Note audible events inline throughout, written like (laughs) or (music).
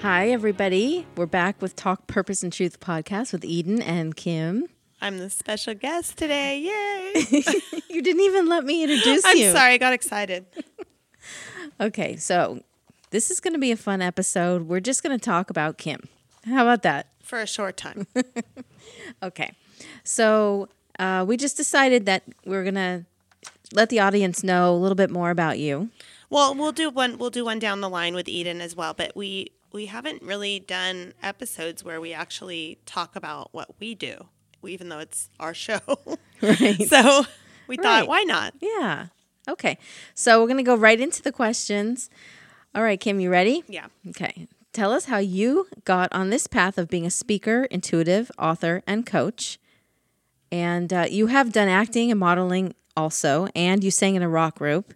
Hi, everybody. We're back with Talk Purpose and Truth podcast with Eden and Kim. I'm the special guest today. Yay! (laughs) you didn't even let me introduce I'm you. sorry, I got excited. (laughs) Okay, so this is going to be a fun episode. We're just going to talk about Kim. How about that? For a short time. (laughs) Okay, so uh, we just decided that we're going to let the audience know a little bit more about you. well, we'll do one we'll do one down the line with Eden as well, but we we haven't really done episodes where we actually talk about what we do, even though it's our show. (laughs) Right. so we thought, Right. why not? yeah. Okay, so we're going to go right into the questions. All right, Kim, you ready? Yeah. Okay. Tell us how you got on this path of being a speaker, intuitive, author, and coach. And uh, you have done acting and modeling also, and you sang in a rock group.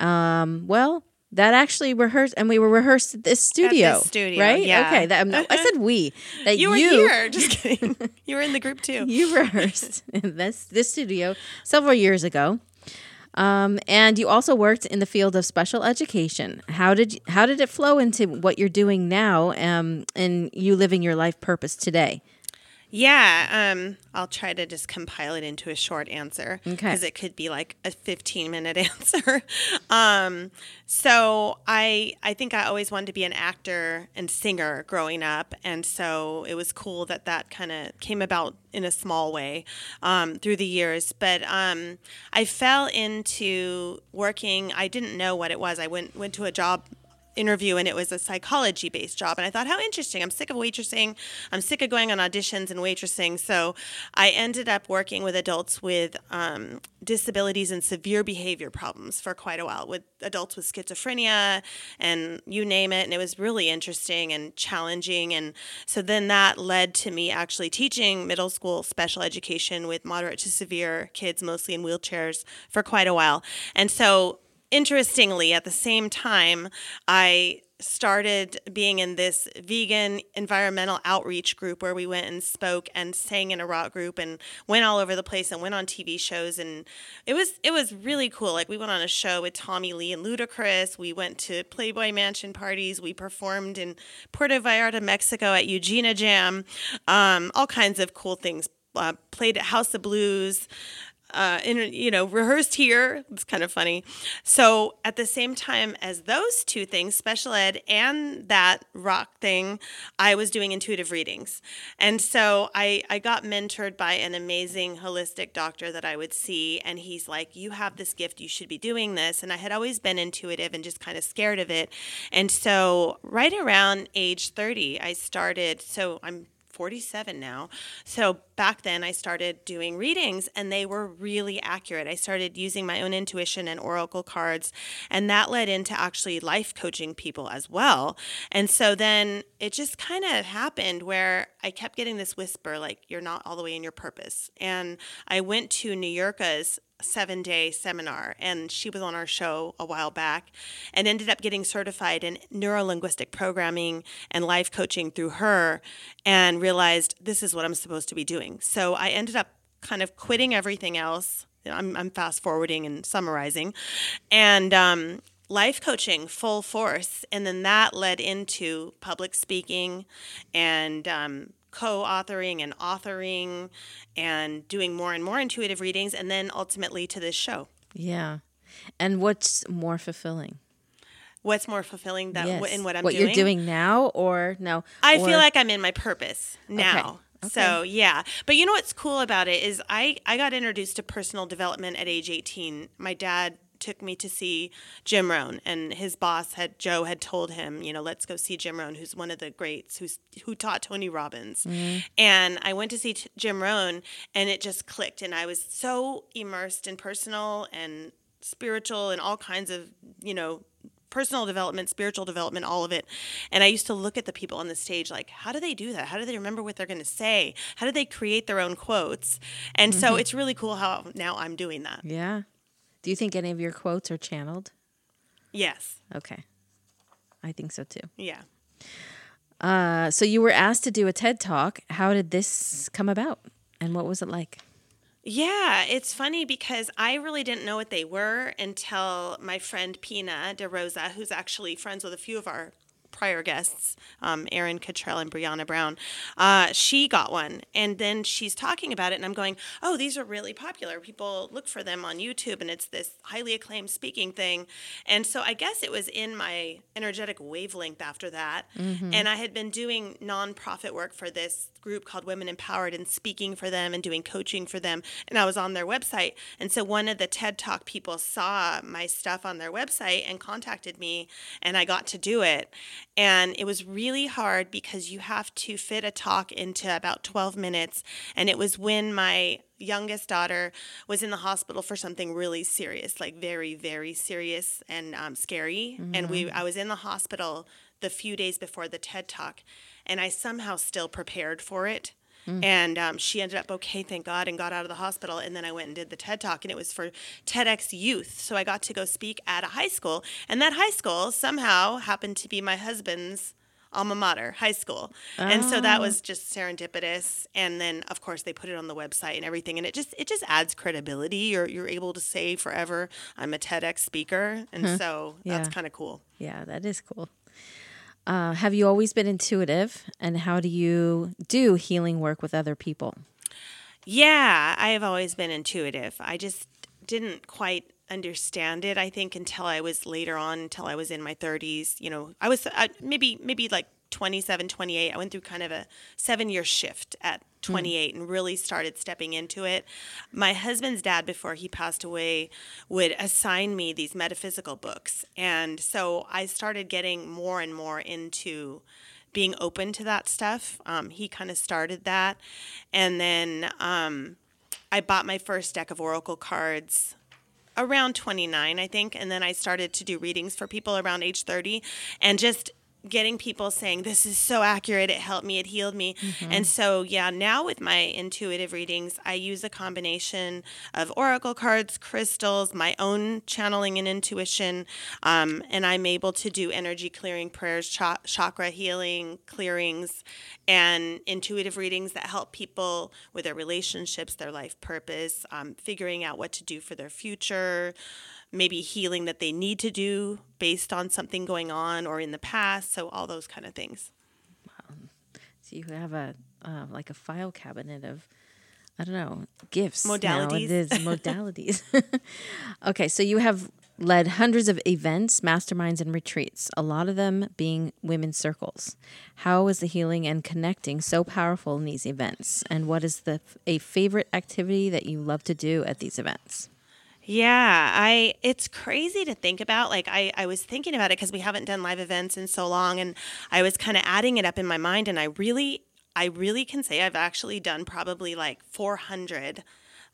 Um, well, that actually rehearsed, and we were rehearsed at this studio. studio, right? yeah. Okay. That, no, I said we. (laughs) That You were here. (laughs) Just kidding. you were in the group too. you rehearsed (laughs) in this this studio several years ago. Um, and you also worked in the field of special education. How did you, how did it flow into what you're doing now um, and you living your life purpose today? Yeah, um, I'll try to just compile it into a short answer Okay. because it could be like a 15 minute (laughs) answer. um, so I I think I always wanted to be an actor and singer growing up, and so it was cool that that kind of came about in a small way um, through the years. But um, I fell into working. I didn't know what it was. I went went to a job interview and it was a psychology based job. And i thought how interesting. I'm sick of waitressing. I'm sick of going on auditions and waitressing. So i ended up working with adults with um, disabilities and severe behavior problems for quite a while with adults with schizophrenia and you name it. And it was really interesting and challenging. And so then that led to me actually teaching middle school special education with moderate to severe kids mostly in wheelchairs for quite a while. And so interestingly, at the same time, I started being in this vegan environmental outreach group where we went and spoke and sang in a rock group and went all over the place and went on TV shows and it was it was really cool. Like we went on a show with Tommy Lee and Ludacris. We went to Playboy Mansion parties. We performed in Puerto Vallarta, Mexico at Eugenia Jam. Um, all kinds of cool things. Uh, played at House of Blues uh, in, you know, rehearsed here. It's kind of funny. So at the same time as those two things, special ed and that rock thing, I was doing intuitive readings. And so I, I got mentored by an amazing holistic doctor that I would see. And he's like, you have this gift, you should be doing this. And I had always been intuitive and just kind of scared of it. And so right around age 30, I started, so I'm 47 now. So back then I started doing readings and they were really accurate. I started using my own intuition and oracle cards and that led into actually life coaching people as well. And so then it just kind of happened where I kept getting this whisper like you're not all the way in your purpose. And I went to New York's seven day seminar and she was on our show a while back and ended up getting certified in neurolinguistic programming and life coaching through her and realized this is what I'm supposed to be doing. So I ended up kind of quitting everything else. I'm, I'm fast forwarding and summarizing and um, life coaching full force. And then that led into public speaking and um, co-authoring and authoring and doing more and more intuitive readings and then ultimately to this show Yeah. And what's more fulfilling? what's more fulfilling that Yes. in what i'm what doing you're doing now or no? i Or- feel like i'm in my purpose now Okay. so yeah but you know what's cool about it is i i got introduced to personal development at age 18 my dad took me to see Jim Rohn, and his boss had Joe had told him, you know, let's go see Jim Rohn, who's one of the greats, who's who taught Tony Robbins. Mm-hmm. And I went to see t- Jim Rohn, and it just clicked, and I was so immersed in personal and spiritual and all kinds of, you know, personal development, spiritual development, all of it. And I used to look at the people on the stage like, how do they do that? How do they remember what they're going to say? How do they create their own quotes? And so mm-hmm. it's really cool how now I'm doing that. Yeah. Do you think any of your quotes are channeled? Yes. Okay. I think so too. Yeah. Uh, so you were asked to do a TED talk. How did this come about? And what was it like? Yeah, it's funny because I really didn't know what they were until my friend Pina De Rosa, who's actually friends with a few of our prior guests, um, Erin Cottrell and Brianna Brown, uh, she got one. And then she's talking about it, and I'm going, oh, these are really popular. People look for them on YouTube, and it's this highly acclaimed speaking thing. And so I guess it was in my energetic wavelength after that. And I had been doing nonprofit work for this group called Women Empowered and speaking for them and doing coaching for them. And I was on their website. And so one of the TED Talk people saw my stuff on their website and contacted me, and I got to do it. And it was really hard because you have to fit a talk into about 12 minutes. And it was when my youngest daughter was in the hospital for something really serious, like very, very serious and um, scary. And we, I was in the hospital the few days before the TED Talk, and I somehow still prepared for it. And um, she ended up okay, thank God, and got out of the hospital. And then I went and did the TED Talk, and it was for TEDx Youth. So I got to go speak at a high school, and that high school somehow happened to be my husband's alma mater, high school. And so that was just serendipitous. And then, of course, they put it on the website and everything, and it just it just adds credibility. You're you're able to say forever, I'm a TEDx speaker, and so that's Yeah. kind of cool. Yeah, that is cool. Uh, have you always been intuitive? And how do you do healing work with other people? Yeah, I have always been intuitive. I just didn't quite understand it. I think until I was later on, until I was in my 30s. You know, I was uh, maybe maybe like 27, 28. I went through kind of a seven year shift at 28 and really started stepping into it. My husband's dad, before he passed away, would assign me these metaphysical books, and so I started getting more and more into being open to that stuff. Um, he kind of started that. And then um, I bought my first deck of Oracle cards around 29, I think. And then I started to do readings for people around age 30 and just getting people saying this is so accurate it helped me it healed me. And so yeah now with my intuitive readings i use a combination of oracle cards crystals my own channeling and intuition um, and i'm able to do energy clearing prayers cha- chakra healing clearings and intuitive readings that help people with their relationships their life purpose um, figuring out what to do for their future maybe healing that they need to do based on something going on or in the past. So all those kind of things. Wow. So you have a uh, like a file cabinet of I don't know gifts Modalities. Now. Modalities. (laughs) okay, so you have led hundreds of events, masterminds, and retreats. A lot of them being women's circles. How is the healing and connecting so powerful in these events? And what is the a favorite activity that you love to do at these events? Yeah, I it's crazy to think about. Like I, I was thinking about it because we haven't done live events in so long and I was kind of adding it up in my mind and I really I really can say I've actually done probably like 400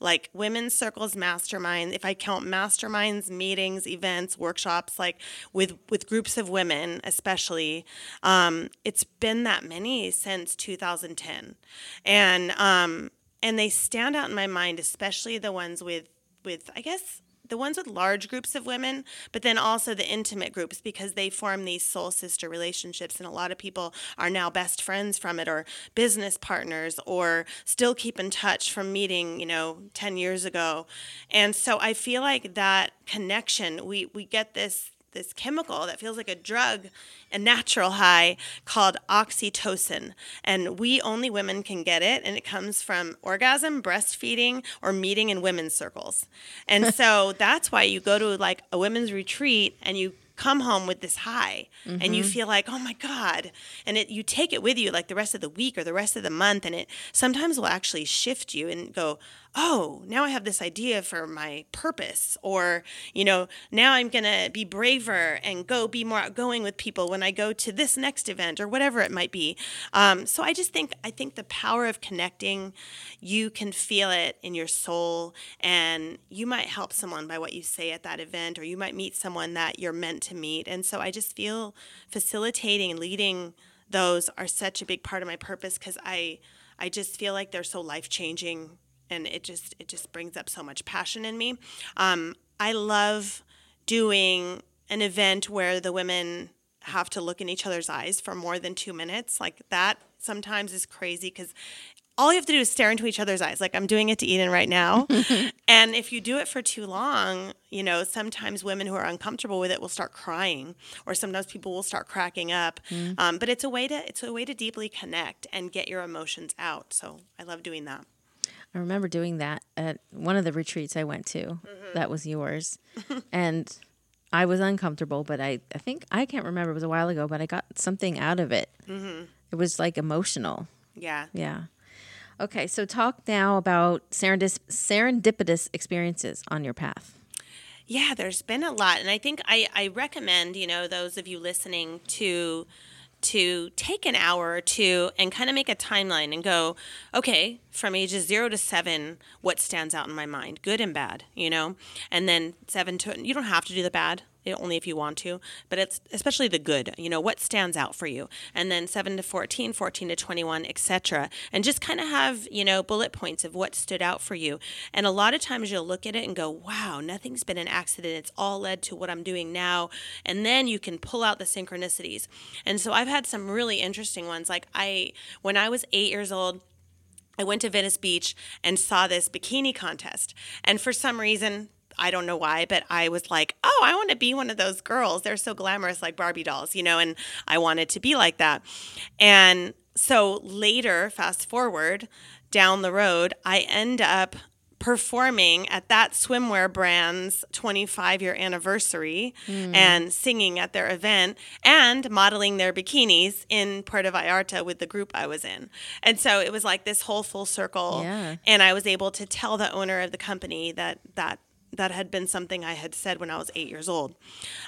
like women's circles mastermind if i count masterminds meetings events workshops like with with groups of women especially um, it's been that many since 2010 and um, and they stand out in my mind especially the ones with with i guess the ones with large groups of women, but then also the intimate groups because they form these soul sister relationships. And a lot of people are now best friends from it or business partners or still keep in touch from meeting, you know, 10 years ago. And so I feel like that connection, we, we get this this chemical that feels like a drug, a natural high called oxytocin. And we only women can get it. And it comes from orgasm, breastfeeding, or meeting in women's circles. And (laughs) so that's why you go to like a women's retreat and you come home with this high and you mm-hmm. feel like oh my god and it you take it with you like the rest of the week or the rest of the month and it sometimes will actually shift you and go oh, now I have this idea for my purpose, or, you know, now I'm going to be braver and go be more outgoing with people when I go to this next event or whatever it might be. Um, so I just think, I think the power of connecting, you can feel it in your soul, and you might help someone by what you say at that event, or you might meet someone that you're meant to meet. And so I just feel facilitating and leading those are such a big part of my purpose because I, I just feel like they're so life changing and it just it just brings up so much passion in me. Um, I love doing an event where the women have to look in each other's eyes for more than two minutes. Like that sometimes is crazy because all you have to do is stare into each other's eyes. Like I'm doing it to Eden right now. (laughs) and if you do it for too long, you know, sometimes women who are uncomfortable with it will start crying, or sometimes people will start cracking up. Mm. Um, but it's a way to it's a way to deeply connect and get your emotions out. So I love doing that. I remember doing that at one of the retreats I went to. Mm-hmm. That was yours. (laughs) and I was uncomfortable, but I, I think, I can't remember, it was a while ago, but I got something out of it. Mm-hmm. It was like emotional. Yeah. Yeah. Okay, so talk now about serendip- serendipitous experiences on your path. Yeah, there's been a lot. And I think I, I recommend, you know, those of you listening to to take an hour or two and kind of make a timeline and go, okay, from ages zero to seven, what stands out in my mind, good and bad, you know? And then seven to, you don't have to do the bad Eh, only if you want to, but it's especially the good, you know, what stands out for you. And then 7 to 14, 14 to 21, etc. And just kind of have, you know, bullet points of what stood out for you. And a lot of times you'll look at it and go, "Wow, nothing's been an accident. It's all led to what I'm doing now." And then you can pull out the synchronicities. And so I've had some really interesting ones. Like I when I was 8 years old, I went to Venice Beach and saw this bikini contest. And for some reason, I don't know why, but I was like, oh, I want to be one of those girls. They're so glamorous, like Barbie dolls, you know, and I wanted to be like that. And so later, fast forward down the road, I end up performing at that swimwear brand's 25 year anniversary mm. and singing at their event and modeling their bikinis in Puerto Vallarta with the group I was in. And so it was like this whole full circle. Yeah. And I was able to tell the owner of the company that that that had been something I had said when I was eight years old.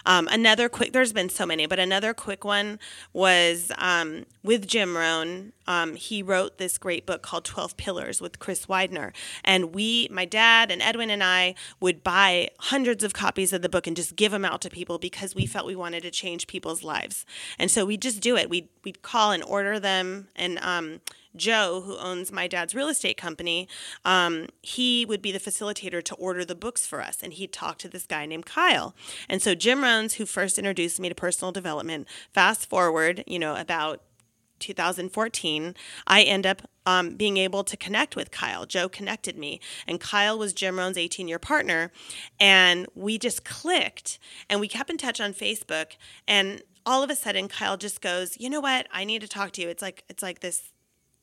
Um, another quick, there's been so many, but another quick one was um, with Jim Rohn. Um, he wrote this great book called 12 Pillars with Chris Widener. And we, my dad and Edwin and I, would buy hundreds of copies of the book and just give them out to people because we felt we wanted to change people's lives. And so we just do it. We'd, we'd call and order them and, um, Joe, who owns my dad's real estate company, um, he would be the facilitator to order the books for us. And he'd talk to this guy named Kyle. And so Jim Rohn's, who first introduced me to personal development, fast forward, you know, about 2014, I end up um, being able to connect with Kyle. Joe connected me, and Kyle was Jim Rohn's 18 year partner. And we just clicked and we kept in touch on Facebook. And all of a sudden, Kyle just goes, You know what? I need to talk to you. It's like, it's like this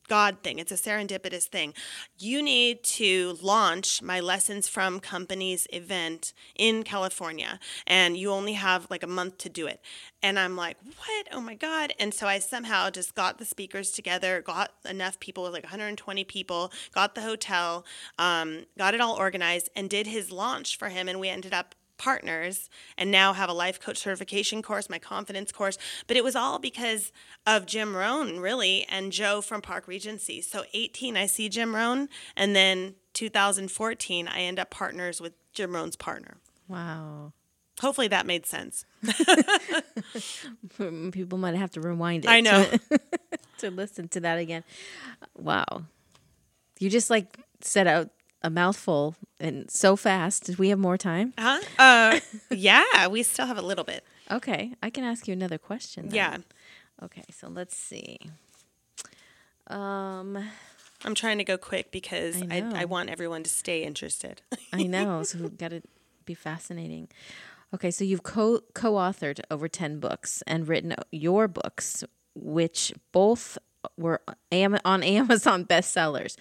God thing. It's a serendipitous thing. You need to launch my lessons from companies event in California, and you only have like a month to do it. And I'm like, what? Oh my God. And so I somehow just got the speakers together, got enough people, like 120 people, got the hotel, um, got it all organized, and did his launch for him. And we ended up partners and now have a life coach certification course, my confidence course. But it was all because of Jim Rohn, really, and Joe from Park Regency. So 18, I see Jim Rohn, and then 2014, I end up partners with Jim Rohn's partner. Wow. Hopefully that made sense. (laughs) Mm, people might have to rewind it. I know. To, (laughs) to listen to that again. Wow. You just like set out a mouthful and so fast. Did we have more time? Huh? Uh, (laughs) yeah, we still have a little bit. Okay, I can ask you another question. Then. Yeah. Okay, so let's see. Um, I'm trying to go quick because I, I, I want everyone to stay interested. I know, (laughs) so we've got to be fascinating. Okay, so you've co co-authored over ten books and written your books, which both were on Amazon (laughs) bestsellers.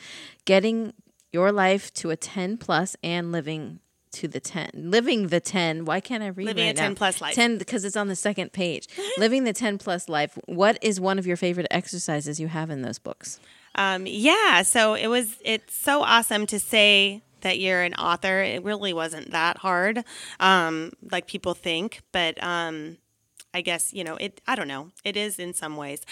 Getting your life to a 10 plus and living to the 10 living the 10 why can't i read living right a 10 now? plus life 10 because it's on the second page (laughs) living the 10 plus life what is one of your favorite exercises you have in those books Um, yeah, so it was. It's so awesome to say that you're an author. It really wasn't that hard, um, like people think, but um, I guess you know it. I don't know. It is in some ways.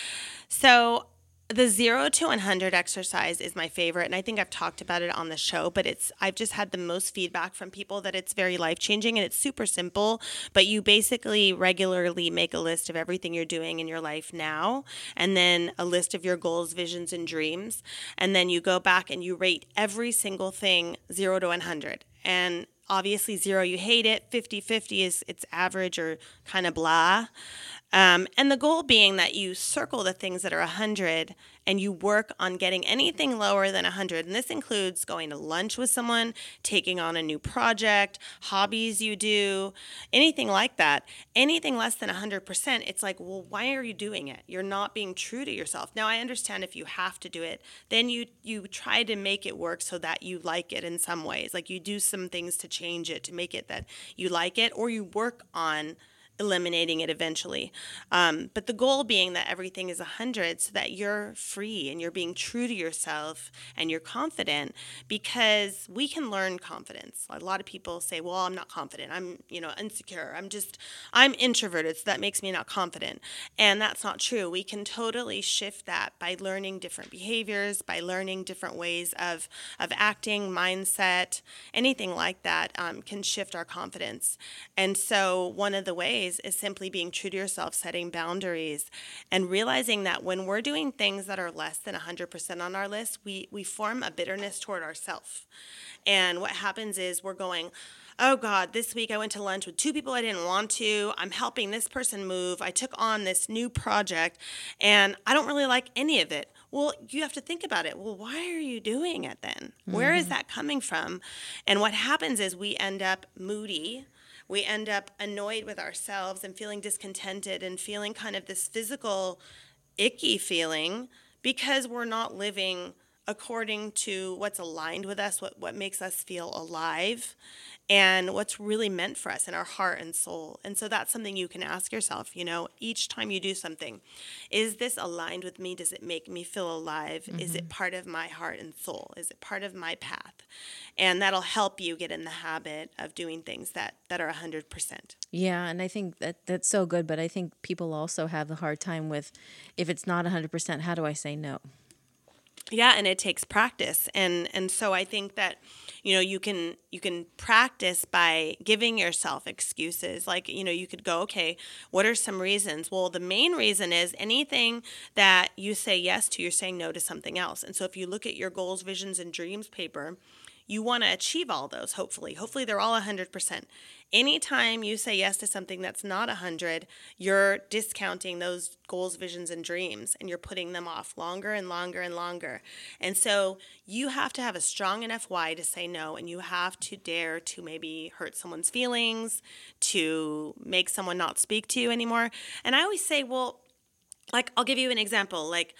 So the zero to 100 exercise is my favorite and i think i've talked about it on the show but it's i've just had the most feedback from people that it's very life changing and it's super simple but you basically regularly make a list of everything you're doing in your life now and then a list of your goals visions and dreams and then you go back and you rate every single thing 0 to 100 and obviously zero you hate it. 50 50 is it's average or kind of blah um, and the goal being that you circle the things that are 100 and you work on getting anything lower than 100. And this includes going to lunch with someone, taking on a new project, hobbies you do, anything like that. Anything less than 100%, it's like, well, why are you doing it? You're not being true to yourself. Now, I understand if you have to do it, then you you try to make it work so that you like it in some ways. Like you do some things to change it to make it that you like it or you work on eliminating it eventually. Um, but the goal being that everything is 100 so that you're free and you're being true to yourself and you're confident because we can learn confidence. A lot of people say, well, I'm not confident. I'm, you know, insecure. I'm just, I'm introverted. So that makes me not confident. And that's not true. We can totally shift that by learning different behaviors, by learning different ways of, of acting, mindset, anything like that um, can shift our confidence. And so one of the ways ways is simply being true to yourself, setting boundaries, and realizing that when we're doing things that are less than 100% on our list, we, we form a bitterness toward ourselves. And what happens is we're going, oh God, this week I went to lunch with two people I didn't want to. I'm helping this person move. I took on this new project and I don't really like any of it. Well, you have to think about it. Well, why are you doing it then? Mm-hmm. Where is mm-hmm. that coming from? And what happens is we end up moody we end up annoyed with ourselves and feeling discontented and feeling kind of this physical icky feeling because we're not living according to what's aligned with us, what, what makes us feel alive and what's really meant for us in our heart and soul. And so that's something you can ask yourself, you know, each time you do something. Is this aligned with me? Does it make me feel alive? Mm-hmm. Is it mm-hmm. part of my heart and soul? Is it part of my path? And that'll help you get in the habit of doing things that that are 100%. Yeah, and I think that that's so good, but I think people also have the hard time with if it's not 100%, how do I say no? Yeah, and it takes practice. And and so I think that you know you can you can practice by giving yourself excuses like you know you could go okay what are some reasons well the main reason is anything that you say yes to you're saying no to something else and so if you look at your goals visions and dreams paper you want to achieve all those hopefully. Hopefully they're all 100% anytime you say yes to something that's not 100 you're discounting those goals visions and dreams and you're putting them off longer and longer and longer. And so you have to have a strong enough why to say no and you have to dare to maybe hurt someone's feelings to make someone not speak to you anymore. And i always say well like i'll give you an example. Like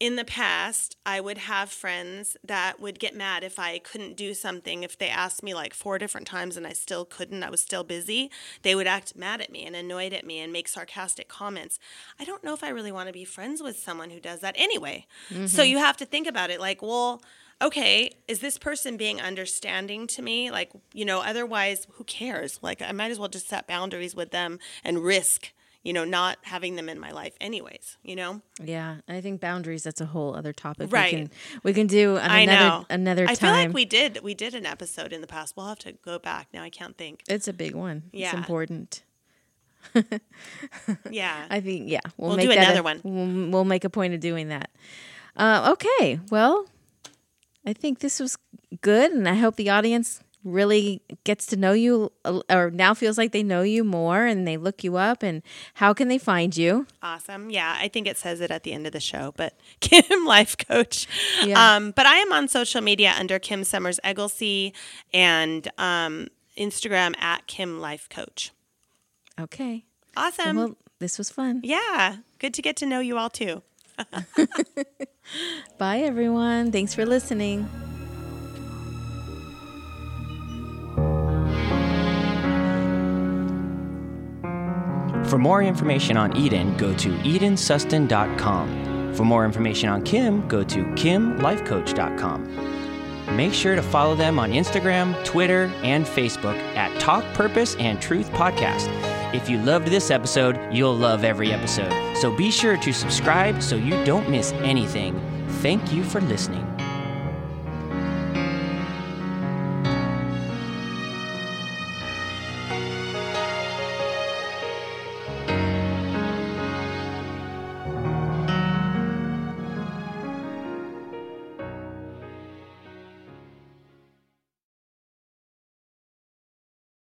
in the past, I would have friends that would get mad if I couldn't do something. If they asked me like four different times and I still couldn't, I was still busy, they would act mad at me and annoyed at me and make sarcastic comments. I don't know if I really want to be friends with someone who does that anyway. Mm-hmm. So you have to think about it like, well, okay, is this person being understanding to me? Like, you know, otherwise, who cares? Like, I might as well just set boundaries with them and risk you know, not having them in my life anyways, you know? Yeah. I think boundaries, that's a whole other topic. Right. We can, we can do I another, know. another time. I feel like we did, we did an episode in the past. We'll have to go back. Now I can't think. It's a big one. Yeah. It's important. (laughs) yeah. I think, yeah. We'll, we'll make do another a, one. We'll, we'll make a point of doing that. Uh, okay. Well, I think this was good. And I hope the audience really gets to know you or now feels like they know you more and they look you up and how can they find you? Awesome. Yeah i think it says it at the end of the show but (laughs) kim life coach. Yeah. um, but i am on social media under kim Somers Egelsee and um, instagram at kim life coach. Okay. Awesome. Well this was fun. Yeah good to get to know you all too. (laughs) (laughs) Bye everyone. Thanks for listening For more information on Eden, go to edensuston.com. For more information on Kim, go to kimlifecoach.com. Make sure to follow them on Instagram, Twitter, and Facebook at Talk Purpose and Truth Podcast. If you loved this episode, you'll love every episode. So be sure to subscribe so you don't miss anything. Thank you for listening.